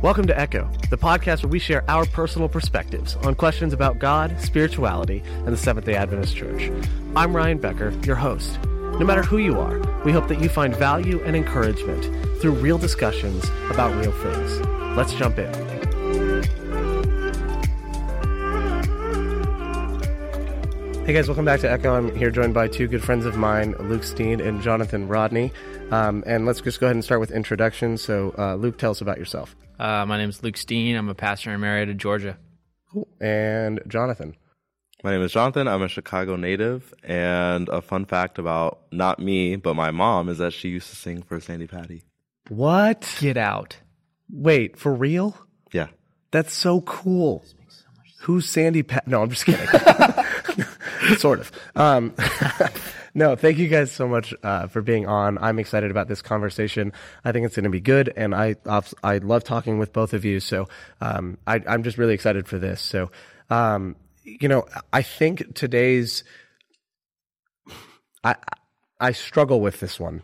Welcome to Echo, the podcast where we share our personal perspectives on questions about God, spirituality, and the Seventh day Adventist Church. I'm Ryan Becker, your host. No matter who you are, we hope that you find value and encouragement through real discussions about real things. Let's jump in. Hey guys, welcome back to Echo. I'm here joined by two good friends of mine, Luke Steen and Jonathan Rodney. Um, and let's just go ahead and start with introductions. So, uh, Luke, tell us about yourself. Uh, my name is Luke Steen. I'm a pastor in Marietta, Georgia. Cool. And Jonathan. My name is Jonathan. I'm a Chicago native. And a fun fact about not me, but my mom is that she used to sing for Sandi Patty. What? Get out. Wait, for real? Yeah. That's so cool. Who's Sandi Patty? No, I'm just kidding. sort of. Um, no, thank you guys so much uh, for being on. I'm excited about this conversation. I think it's going to be good, and I I love talking with both of you. So um, I, I'm just really excited for this. So um, you know, I think today's I I struggle with this one,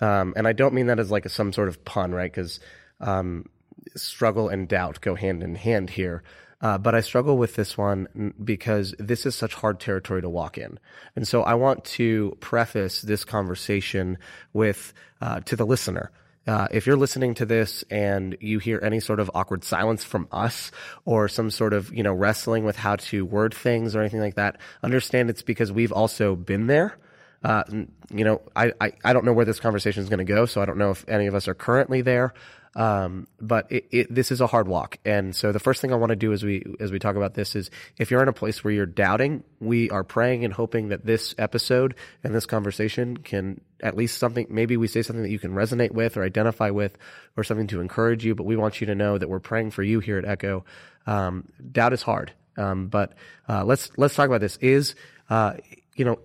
um, and I don't mean that as like some sort of pun, right? Because um, struggle and doubt go hand in hand here. Uh, but I struggle with this one because this is such hard territory to walk in. And so I want to preface this conversation with, uh, to the listener. Uh, if you're listening to this and you hear any sort of awkward silence from us or some sort of, you know, wrestling with how to word things or anything like that, understand it's because we've also been there. Uh, you know, I, I, I, don't know where this conversation is going to go, so I don't know if any of us are currently there. Um, but it, it, this is a hard walk. And so the first thing I want to do as we, as we talk about this is if you're in a place where you're doubting, we are praying and hoping that this episode and this conversation can at least something, maybe we say something that you can resonate with or identify with or something to encourage you. But we want you to know that we're praying for you here at Echo. Um, doubt is hard. Um, but, uh, let's, let's talk about this is, uh, you know,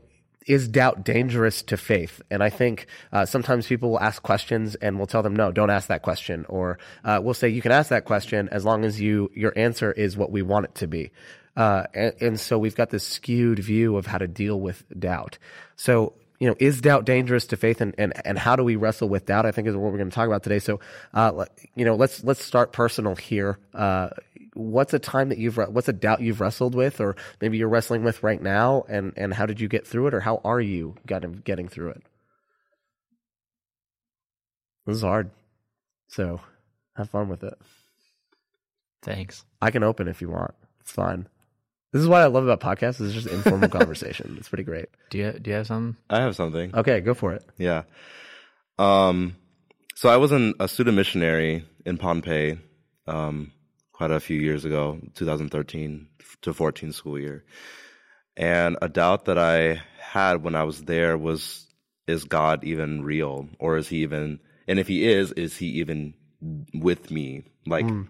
is doubt dangerous to faith? And I think uh, sometimes people will ask questions and we'll tell them, no, don't ask that question. Or uh, we'll say, you can ask that question as long as you your answer is what we want it to be. Uh, and, and, so we've got this skewed view of how to deal with doubt. So, you know, is doubt dangerous to faith and, and, and how do we wrestle with doubt? I think is what we're going to talk about today. So, uh, you know, let's, let's start personal here. Uh, what's a time that you've what's a doubt you've wrestled with or maybe you're wrestling with right now? And and how did you get through it or how are you getting getting through it? This is hard. So have fun with it. Thanks. I can open if you want. It's fine. This is what i love about podcasts. It's just informal conversation. It's pretty great. Do you do you have something i have something. Okay go for it. Yeah. Um so i was an, a student missionary in Pohnpei. um quite a few years ago, 2013 to 14 school year. And a doubt that I had when I was there was, is God even real? Or is he even, and if he is, is he even with me, like mm.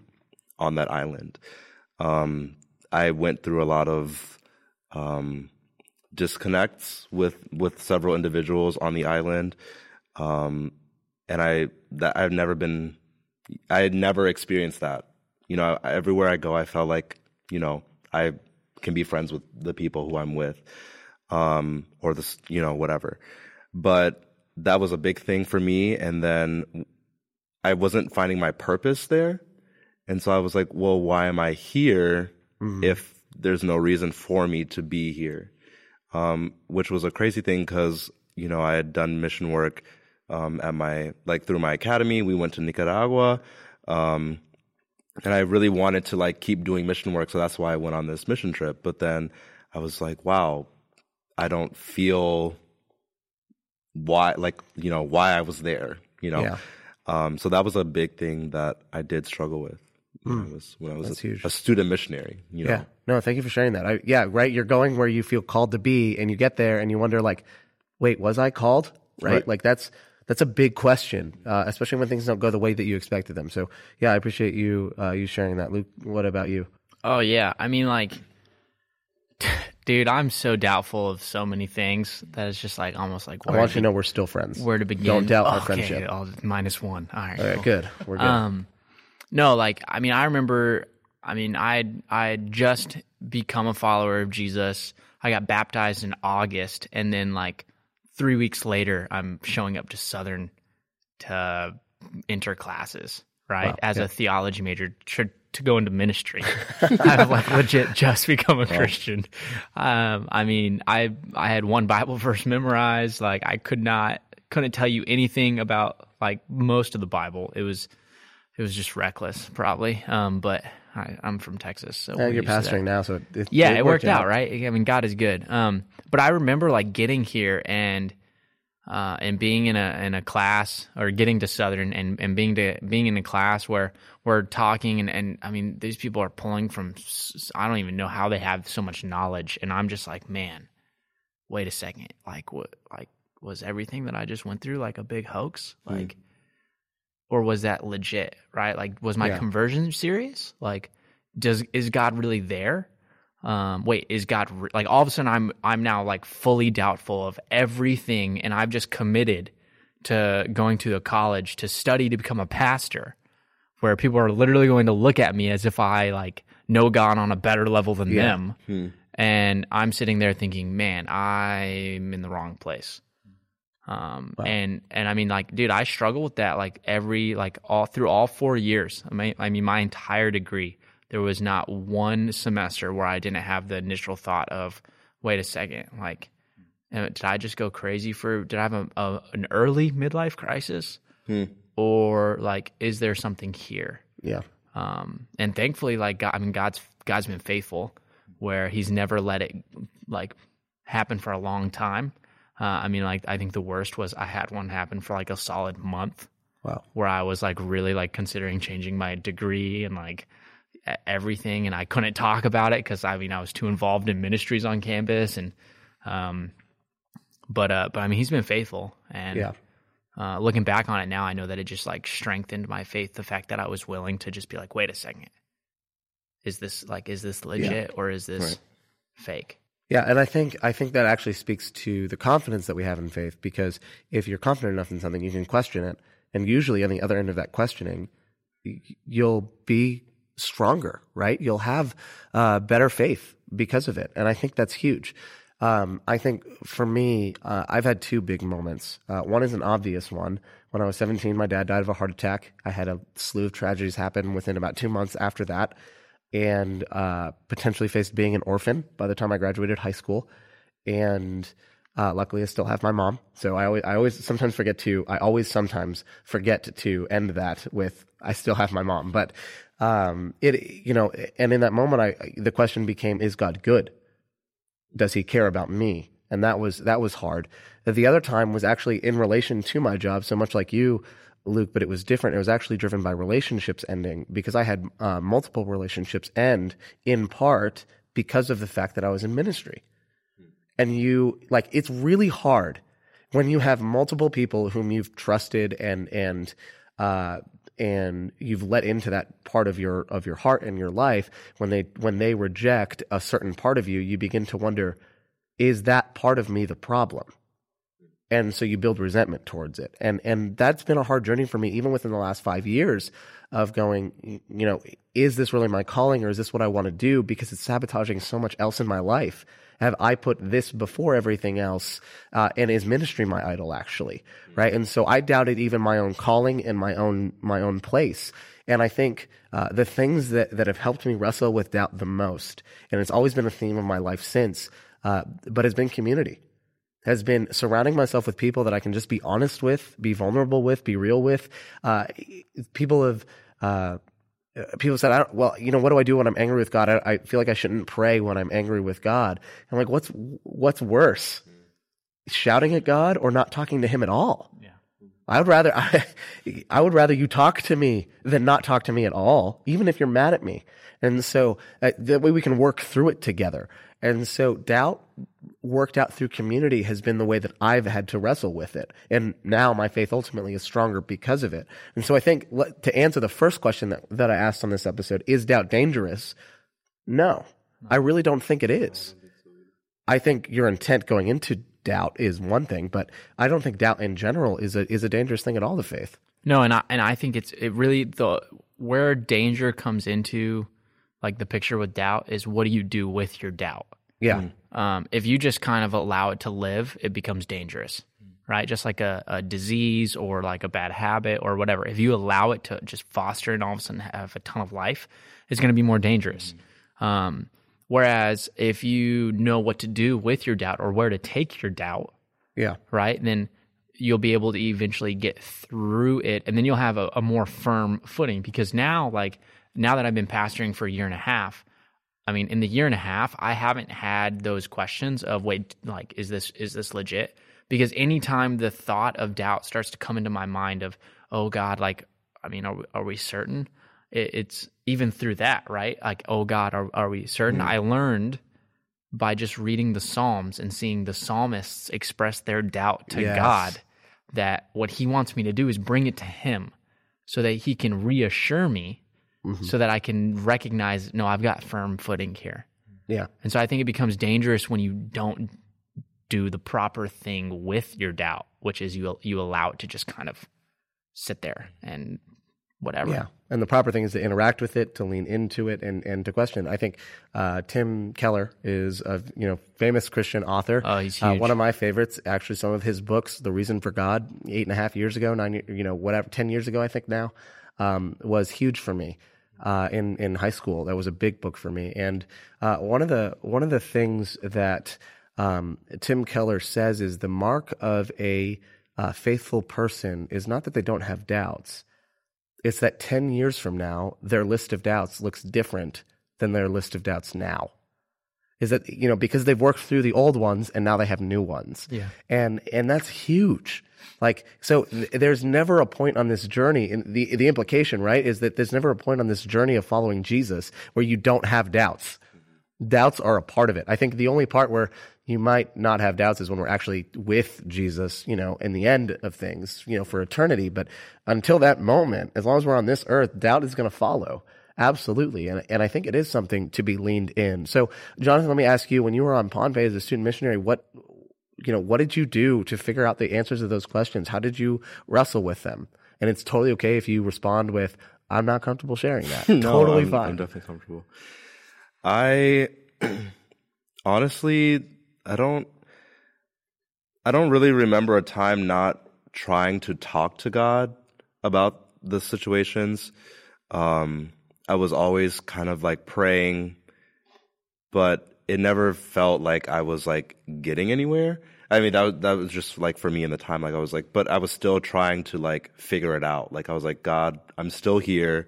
on that island? Um, I went through a lot of, um, disconnects with, with several individuals on the island. Um, and I, that I've never been, I had never experienced that you know, everywhere I go, I felt like, you know, I can be friends with the people who I'm with, um, or this, you know, whatever. But that was a big thing for me. And then I wasn't finding my purpose there. And so I was like, well, why am I here mm-hmm. if there's no reason for me to be here? Um, which was a crazy thing because, you know, I had done mission work um, at my, like through my academy. We went to Nicaragua. Um, and I really wanted to like keep doing mission work, so that's why I went on this mission trip. But then I was like, wow, I don't feel why like you know why I was there, you know. Yeah. Um, so that was a big thing that I did struggle with when mm. I was when I was a, a, student missionary. You know? Yeah. No, thank you for sharing that. I, yeah, right. You're going where you feel called to be, and you get there, and you wonder like, wait, was I called? Right. right. Like that's that's a big question, uh, especially when things don't go the way that you expected them. So yeah, I appreciate you uh, you sharing that, Luke. What about you? Oh yeah, I mean like, dude, I'm so doubtful of so many things that it's just like almost like. I want you to know we're still friends. Where to begin? Don't doubt oh, our friendship. Okay, minus one. All right. All right. Cool. Good. We're good. Um, no, like I mean, I remember. I mean, I I just become a follower of Jesus. I got baptized in August, and then like three weeks later, I'm showing up to Southern to enter classes. right? Wow, As yeah. a theology major to, to go into ministry. I've like legit just become a Christian. Um, I mean, I I had one Bible verse memorized. Like I could not couldn't tell you anything about like most of the Bible. It was it was just reckless, probably. Um, but I, I'm from Texas, so Yeah, you're used to that. pastoring now, so it, it, Yeah, it, worked out. right? I mean, God is good. Um, but I remember like getting here and uh, and being in a in a class or getting to Southern and, and being to being in a class where we're talking and, and I mean these people are pulling from I don't even know how they have so much knowledge and I'm just like man, wait a second, like what like was everything that I just went through like a big hoax like. Or was that legit, right? Like, was my Yeah. conversion serious? Like, does is God really there? um, wait, is God re-? like all of a sudden I'm I'm now like fully doubtful of everything, and I've just committed to going to a college to study to become a pastor, where people are literally going to look at me as if I like know God on a better level than Yeah. them, and I'm sitting there thinking, man, I'm in the wrong place. Um, and, and I mean, like, dude, I struggle with that, like every, like all through all four years. I mean, I mean, my entire degree, there was not one semester where I didn't have the initial thought of, wait a second, like, uh, did I just go crazy for, did I have a, a an early midlife crisis? Or like, is there something here? Yeah. um, and thankfully like God, i mean god's god's been faithful where he's never let it like happen for a long time uh, i mean like i think the worst was i had one happen for like a solid month Wow. where i was like really like considering changing my degree and like everything and i couldn't talk about it because i mean i was too involved in ministries on campus and um but uh but i mean he's been faithful and Yeah. uh, looking back on it now, I know that it just like strengthened my faith. The fact that I was willing to just be like, wait a second, is this like, is this legit or is this Right. fake? Yeah, and I think I think that actually speaks to the confidence that we have in faith because if you're confident enough in something, you can question it, and usually on the other end of that questioning, you'll be stronger, right? You'll have uh, better faith because of it, and I think that's huge. Um, I think for me, uh, I've had two big moments. Uh, one is an obvious one. When I was 17, my dad died of a heart attack. I had a slew of tragedies happen within about two months after that and uh, potentially faced being an orphan by the time I graduated high school. And uh, luckily, I still have my mom. So I always, I always sometimes forget to, I always sometimes forget to end that with, I still have my mom. But um, it, you know, and in that moment, I the question became, is God good? Does He care about me? And that was that was hard. The other time was actually in relation to my job, so much like you, Luke, but it was different. It was actually driven by relationships ending because I had uh, multiple relationships end in part because of the fact that I was in ministry. And you like it's really hard when you have multiple people whom you've trusted and and uh, and you've let into that part of your of your heart and your life when they when they reject a certain part of you, you begin to wonder, is that part of me the problem? And so you build resentment towards it. And and that's been a hard journey for me even within the last 5 years of going you know is this really my calling or is this what I want to do? Because it's sabotaging so much else in my life. Have I put this before everything else uh, and is ministry my idol actually? Right? And so I doubted even my own calling and my own my own place. And I think uh, the things that that have helped me wrestle with doubt the most and it's always been a theme of my life since uh, but has been community has been surrounding myself with people that I can just be honest with, be vulnerable with, be real with. Uh, people have, uh, people said, I don't, well, you know, what do I do when I'm angry with God? I, I feel like I shouldn't pray when I'm angry with God. I'm like, what's, what's worse? Shouting at God or not talking to him at all? Yeah. I would rather, I, I would rather you talk to me than not talk to me at all, even if you're mad at me. And so uh, that way we can work through it together. And so doubt worked out through community has been the way that I've had to wrestle with it. And now my faith ultimately is stronger because of it. And so I think to answer the first question that, that I asked on this episode, is doubt dangerous? No, I really don't think it is. I think your intent going into doubt is one thing, but I don't think doubt in general is a, is a dangerous thing at all to faith. No, and I and I think it's it really the where danger comes into like the picture with doubt is what do you do with your doubt? Yeah. Um, if you just kind of allow it to live, it becomes dangerous. right? Just like a, a disease or like a bad habit or whatever. If you allow it to just foster and all of a sudden have a ton of life, it's going to be more dangerous. Um, whereas if you know what to do with your doubt or where to take your doubt, Yeah. right, then you'll be able to eventually get through it and then you'll have a, a more firm footing because now, like, now that I've been pastoring for a year and a half, I mean, in the year and a half, I haven't had those questions of wait, like, is this is this legit? Because anytime the thought of doubt starts to come into my mind of, oh God, like, I mean, are we, are we certain? It, it's even through that, right? Like, oh God, are are we certain? Mm-hmm. I learned by just reading the Psalms and seeing the psalmists express their doubt to Yes. God that what He wants me to do is bring it to Him, so that He can reassure me so that I can recognize, no, I've got firm footing here. Yeah. And so I think it becomes dangerous when you don't do the proper thing with your doubt, which is you you allow it to just kind of sit there and whatever. Yeah. And the proper thing is to interact with it, to lean into it, and, and to question. I think uh, Tim Keller is a you know famous Christian author. Oh, he's Uh, one of my favorites. Actually, some of his books, "The Reason for God," eight and a half years ago, nine, you know, whatever, ten years ago, I think now, um, was huge for me. Uh, in in high school, that was a big book for me. And uh, one of the one of the things that um, Tim Keller says is the mark of a uh, faithful person is not that they don't have doubts it's that 10 years from now, their list of doubts looks different than their list of doubts now. Is that, you know, because they've worked through the old ones and now they have new ones. Yeah. And, and that's huge. Like, so th- there's never a point on this journey. And the, the implication, right, is that there's never a point on this journey of following Jesus where you don't have doubts. Doubts are a part of it. I think the only part where you might not have doubts is when we're actually with Jesus, you know, in the end of things, you know, for eternity. But until that moment, as long as we're on this earth, doubt is going to follow. Absolutely. And, and I think it is something to be leaned in. So, Jonathan, let me ask you, when you were on Pohnpei as a student missionary, what, you know, what did you do to figure out the answers to those questions? How did you wrestle with them? And it's totally okay if you respond with, I'm not comfortable sharing that. No, totally I'm, fine. I'm definitely comfortable. I honestly, I don't, I don't really remember a time not trying to talk to God about the situations. Um, I was always kind of like praying, but it never felt like I was like getting anywhere. I mean, that was, that was just like for me in the time. Like I was like, but I was still trying to like figure it out. Like I was like, God, I'm still here,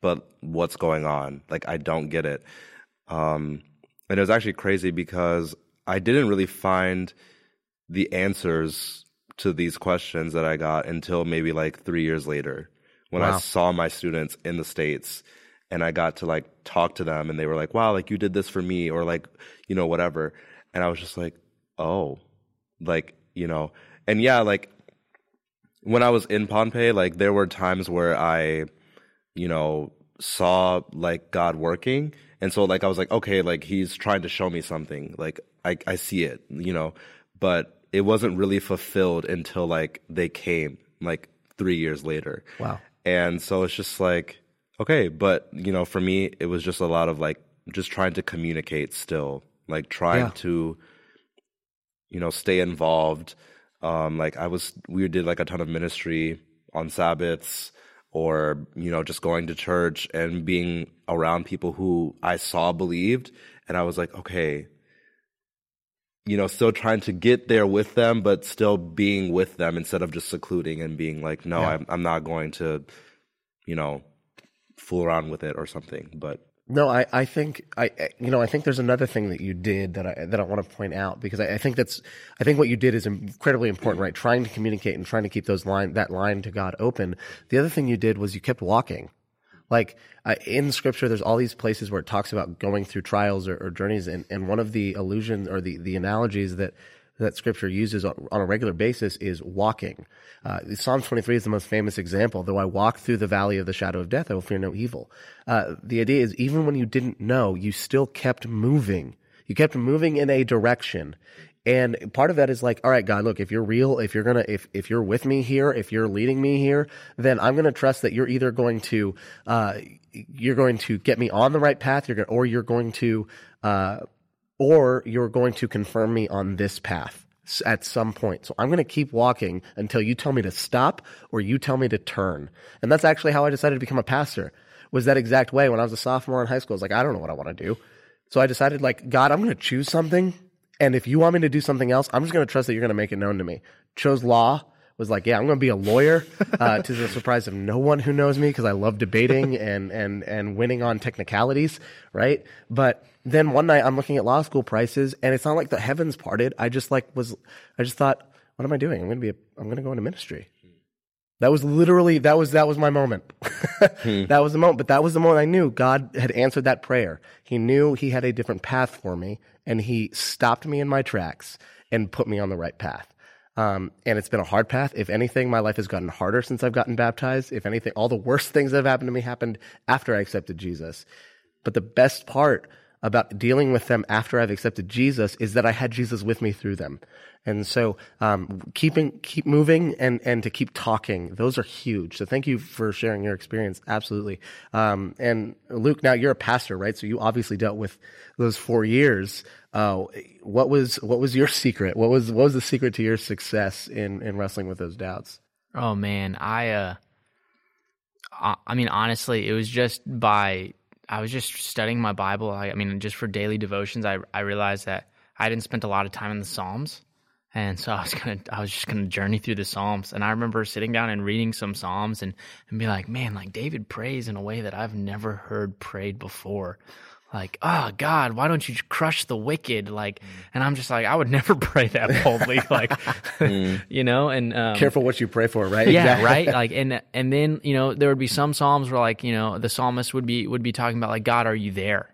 but what's going on? Like I don't get it. Um, and it was actually crazy because I didn't really find the answers to these questions that I got until maybe like three years later when I saw my students in the States and I got to like talk to them and they were like, wow, like you did this for me or like, you know, whatever. And I was just like, oh, like, you know, and yeah, like when I was in Pohnpei, like there were times where I, you know, saw like God working. And so like I was like, okay, like he's trying to show me something. Like I, I see it, you know, but it wasn't really fulfilled until like they came like three years later. Wow. And so it's just like, okay, but you know, for me, it was just a lot of like just trying to communicate still, like trying Yeah. to, you know, stay involved. Um, like I was, we did like a ton of ministry on Sabbaths or, you know, just going to church and being around people who I saw believed. And I was like, okay, you know, still trying to get there with them, but still being with them instead of just secluding and being like, no, Yeah. I'm, I'm not going to, you know, fool around with it or something. But No, I, I think I you know I think there's another thing that you did that I that I want to point out because I, I think that's I think what you did is incredibly important, right? Trying to communicate and trying to keep those line that line to God open. The other thing you did was you kept walking. Like uh, in Scripture, there's all these places where it talks about going through trials or, or journeys, and, and one of the allusions or the the analogies that that Scripture uses on a regular basis is walking. Uh, Psalm 23 is the most famous example. Though I walk through the valley of the shadow of death, I will fear no evil. Uh, the idea is even when you didn't know, you still kept moving. You kept moving in a direction. And part of that is like, all right, God, look, if you're real, if you're gonna, if if you're with me here, if you're leading me here, then I'm gonna trust that you're either going to, uh, you're going to get me on the right path, you're going, or you're going to, uh, or you're going to confirm me on this path at some point. So I'm going to keep walking until you tell me to stop or you tell me to turn. And that's actually how I decided to become a pastor. Was that exact way when I was a sophomore in high school? I was like, I don't know what I want to do. So I decided, like, God, I'm going to choose something. And if you want me to do something else, I'm just going to trust that you're going to make it known to me. Chose law. Was like, yeah, I'm going to be a lawyer. Uh, to the surprise of no one who knows me because I love debating and and and winning on technicalities, right? But then one night I'm looking at law school prices, and it's not like the heavens parted. I just like was, I just thought, what am I doing? I'm going to be, a, I'm going to go into ministry. That was literally that was that was my moment. That was the moment. But that was the moment I knew God had answered that prayer. He knew He had a different path for me, and He stopped me in my tracks and put me on the right path. Um, and it's been a hard path. If anything, my life has gotten harder since I've gotten baptized. If anything, all the worst things that have happened to me happened after I accepted Jesus. But the best part about dealing with them after I've accepted Jesus is that I had Jesus with me through them. And so, um, keeping, keep moving and, and to keep talking, those are huge. So thank you for sharing your experience. Absolutely. Um, and Luke, now you're a pastor, right? So you obviously dealt with those four years. Uh, what was, what was your secret? What was, what was the secret to your success in, in wrestling with those doubts? Oh man, I uh I I mean honestly, it was just by I was just studying my Bible. I, I mean just for daily devotions, I I realized that I hadn't spent a lot of time in the Psalms. And so I was gonna, I was just gonna journey through the Psalms, and I remember sitting down and reading some Psalms, and and be like, man, like David prays in a way that I've never heard prayed before, like, oh God, why don't you crush the wicked? Like, and I'm just like, I would never pray that boldly, like, you know, and um, Careful what you pray for, right? yeah, Exactly. right. Like, and and then you know there would be some psalms where like you know the psalmist would be would be talking about like God, are you there?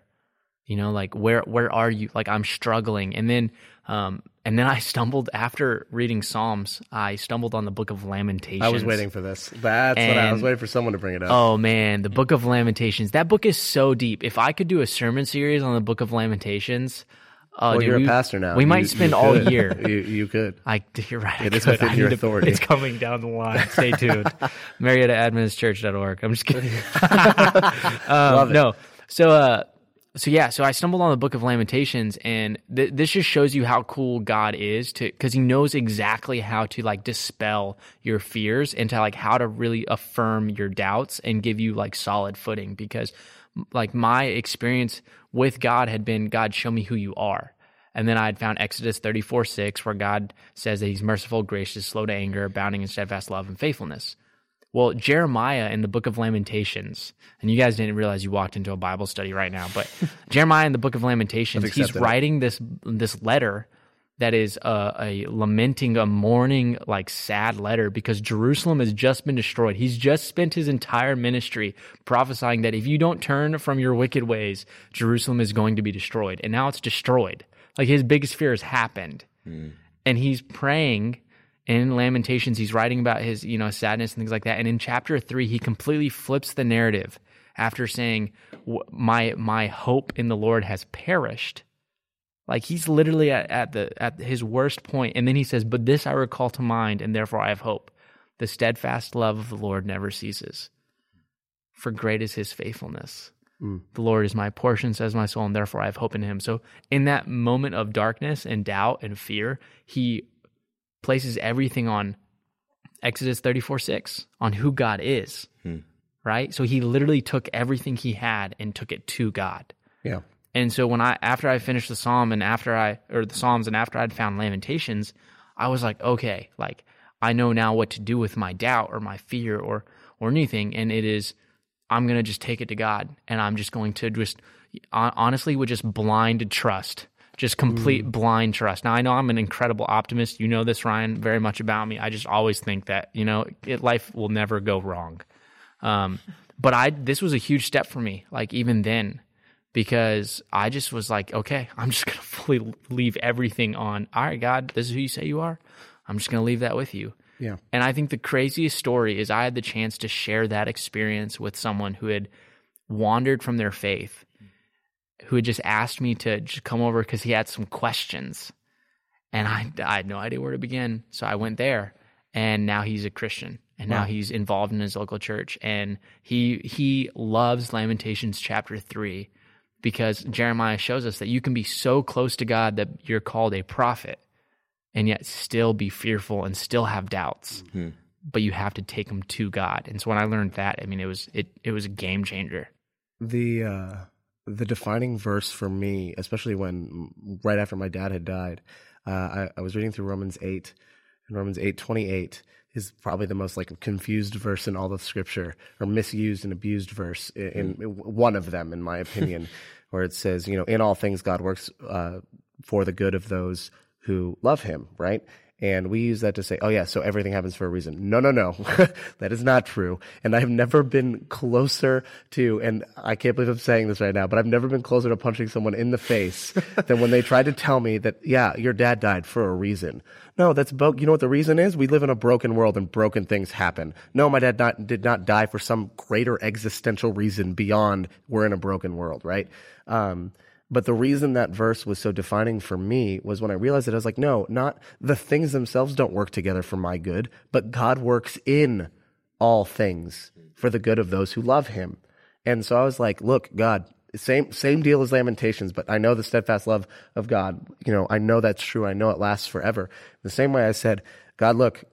You know, like where where are you? Like I'm struggling, and then um and then I stumbled after reading Psalms. I stumbled on the Book of Lamentations. I was waiting for this. That's what I was waiting for someone to bring it up. Oh man, the Book of Lamentations. That book is so deep. If I could do a sermon series on the Book of Lamentations, uh, well, dude, you're we, a pastor now. We might you spend all year. You, you could. I, you're right. It is within I your need to- It's coming down the line. Stay tuned. MariettaAdventistChurch.org. I'm just kidding. Love um, it. no. So, uh, so yeah, so I stumbled on the Book of Lamentations, and th- this just shows you how cool God is to because He knows exactly how to like dispel your fears and to like how to really affirm your doubts and give you like solid footing. Because like my experience with God had been, God, show me who you are. And then I had found Exodus 34 6, where God says that he's merciful, gracious, slow to anger, abounding in steadfast love and faithfulness. Well, Jeremiah in the book of Lamentations, and you guys didn't realize you walked into a Bible study right now, but Jeremiah in the book of Lamentations, he's writing this this letter that is a, a lamenting, a mourning, like sad letter because Jerusalem has just been destroyed. He's just spent his entire ministry prophesying that if you don't turn from your wicked ways, Jerusalem is going to be destroyed. And now it's destroyed. Like his biggest fear has happened. And he's praying in Lamentations. He's writing about his, you know, sadness and things like that. And in chapter three, he completely flips the narrative after saying, "My my hope in the Lord has perished." Like he's literally at, at the at his worst point, and then he says, "But this I recall to mind, and therefore I have hope. The steadfast love of the Lord never ceases, for great is His faithfulness. Mm. The Lord is my portion," says my soul, and therefore I have hope in Him. So, in that moment of darkness and doubt and fear, he places everything on Exodus thirty four six on who God is. Hmm. Right, so he literally took everything he had and took it to God. Yeah. And so when I after I finished the psalm and after I or the psalms and after I'd found lamentations, I was like, okay, like I know now what to do with my doubt or my fear or or anything, and it is I'm gonna just take it to God, and I'm just going to just honestly with just blind trust, just complete blind trust. Now I know I'm an incredible optimist. You know this, Ryan, very much about me. I just always think that you know it, life will never go wrong. Um, but I this was a huge step for me. Like even then, because I just was like, okay, I'm just gonna fully leave everything on. All right, God, this is who you say you are. I'm just gonna leave that with you. Yeah. And I think the craziest story is I had the chance to share that experience with someone who had wandered from their faith, who had just asked me to just come over because he had some questions. And I, I had no idea where to begin. So I went there, and now he's a Christian. And now he's involved in his local church. And he he loves Lamentations chapter three because Jeremiah shows us that you can be so close to God that you're called a prophet and yet still be fearful and still have doubts. But you have to take them to God. And so when I learned that, I mean, it was it it was a game changer. the uh, the defining verse for me, especially when right after my dad had died, uh, I, I was reading through Romans eight, and Romans eight twenty eight is probably the most like confused verse in all of Scripture, or misused and abused verse in, in one of them, in my opinion, where it says, you know, in all things God works uh, for the good of those who love Him, right? And we use that to say, oh, yeah, so everything happens for a reason. No, no, no. that is not true. And I've never been closer to, and I can't believe I'm saying this right now, but I've never been closer to punching someone in the face than when they tried to tell me that, yeah, your dad died for a reason. No, that's, bo- you know what the reason is? We live in a broken world and broken things happen. No, my dad not, did not die for some greater existential reason beyond we're in a broken world, right? Um, but the reason that verse was so defining for me was when I realized it, I was like, no, not the things themselves don't work together for my good, but God works in all things for the good of those who love him. And so I was like, look, God, same same deal as Lamentations, but I know the steadfast love of God. You know, I know that's true. I know it lasts forever. The same way I said, God, look,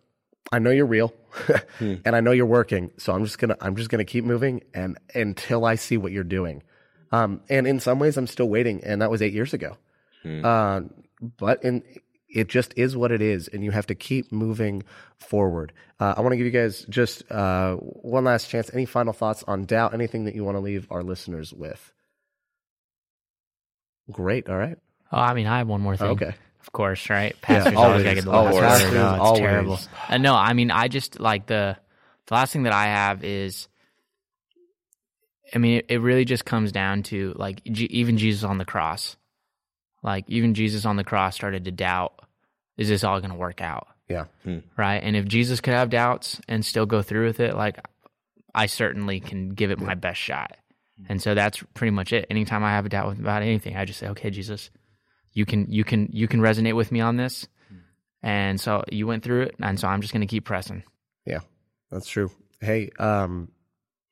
I know you're real hmm. and I know you're working. So I'm just gonna I'm just gonna keep moving and until I see what you're doing. Um, and in some ways, I'm still waiting, and that was eight years ago. Uh, but in, it just is what it is, and you have to keep moving forward. Uh, I want to give you guys just uh, one last chance. Any final thoughts on doubt? Anything that you want to leave our listeners with? Great. All right. Oh, I mean, I have one more thing. Okay. Of course, right? Pastors always, always, gotta get the always. last Pastors word. Oh, it's always. terrible. Uh, no, I mean, I just like the the last thing that I have is, I mean, it, it really just comes down to like G- even Jesus on the cross, like even Jesus on the cross started to doubt, is this all going to work out? Yeah. right? And if Jesus could have doubts and still go through with it, like I certainly can give it my best shot. And so that's pretty much it. Anytime I have a doubt about anything, I just say, "Okay, Jesus, you can you can you can resonate with me on this." And so you went through it, and so I'm just going to keep pressing. Yeah, that's true. Hey, um,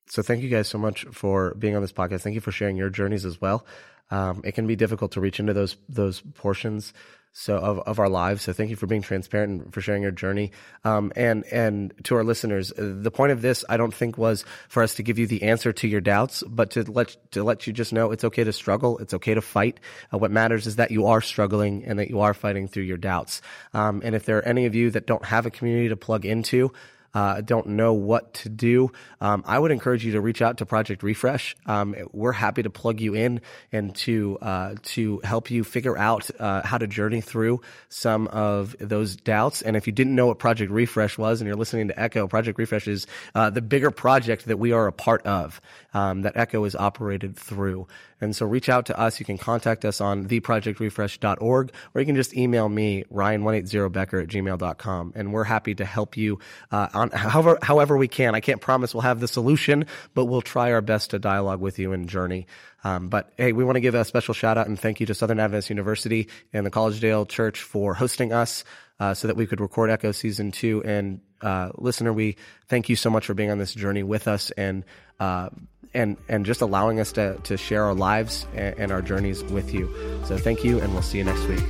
so thank you guys so much for being on this podcast. Thank you for sharing your journeys as well. Um, it can be difficult to reach into those those portions so of, of our lives. So thank you for being transparent and for sharing your journey. Um, and and to our listeners, uh, the point of this, I don't think, was for us to give you the answer to your doubts, but to let to let you just know it's okay to struggle. It's okay to fight. Uh, what matters is that you are struggling and that you are fighting through your doubts. Um, and if there are any of you that don't have a community to plug into, uh, don't know what to do, um, I would encourage you to reach out to Project Refresh. Um, we're happy to plug you in and to uh, to help you figure out uh, how to journey through some of those doubts. And if you didn't know what Project Refresh was, and you're listening to Echo, Project Refresh is uh, the bigger project that we are a part of um, that Echo is operated through. And so reach out to us. You can contact us on theprojectrefresh.org or you can just email me, ryan180becker at gmail.com. And we're happy to help you uh, on however, however we can. I can't promise we'll have the solution, but we'll try our best to dialogue with you and journey. Um, but hey, we want to give a special shout out and thank you to Southern Adventist University and the Collegedale Church for hosting us uh, so that we could record Echo Season 2. And uh, listener, we thank you so much for being on this journey with us and uh, and and just allowing us to to share our lives and, and our journeys with you. So thank you, and we'll see you next week.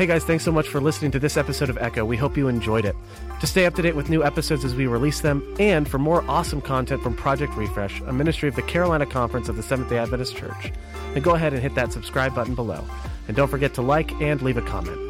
Hey guys, thanks so much for listening to this episode of Echo. We hope you enjoyed it. To stay up to date with new episodes as we release them, and for more awesome content from Project Refresh, a ministry of the Carolina Conference of the Seventh day Adventist Church, then go ahead and hit that subscribe button below. And don't forget to like and leave a comment.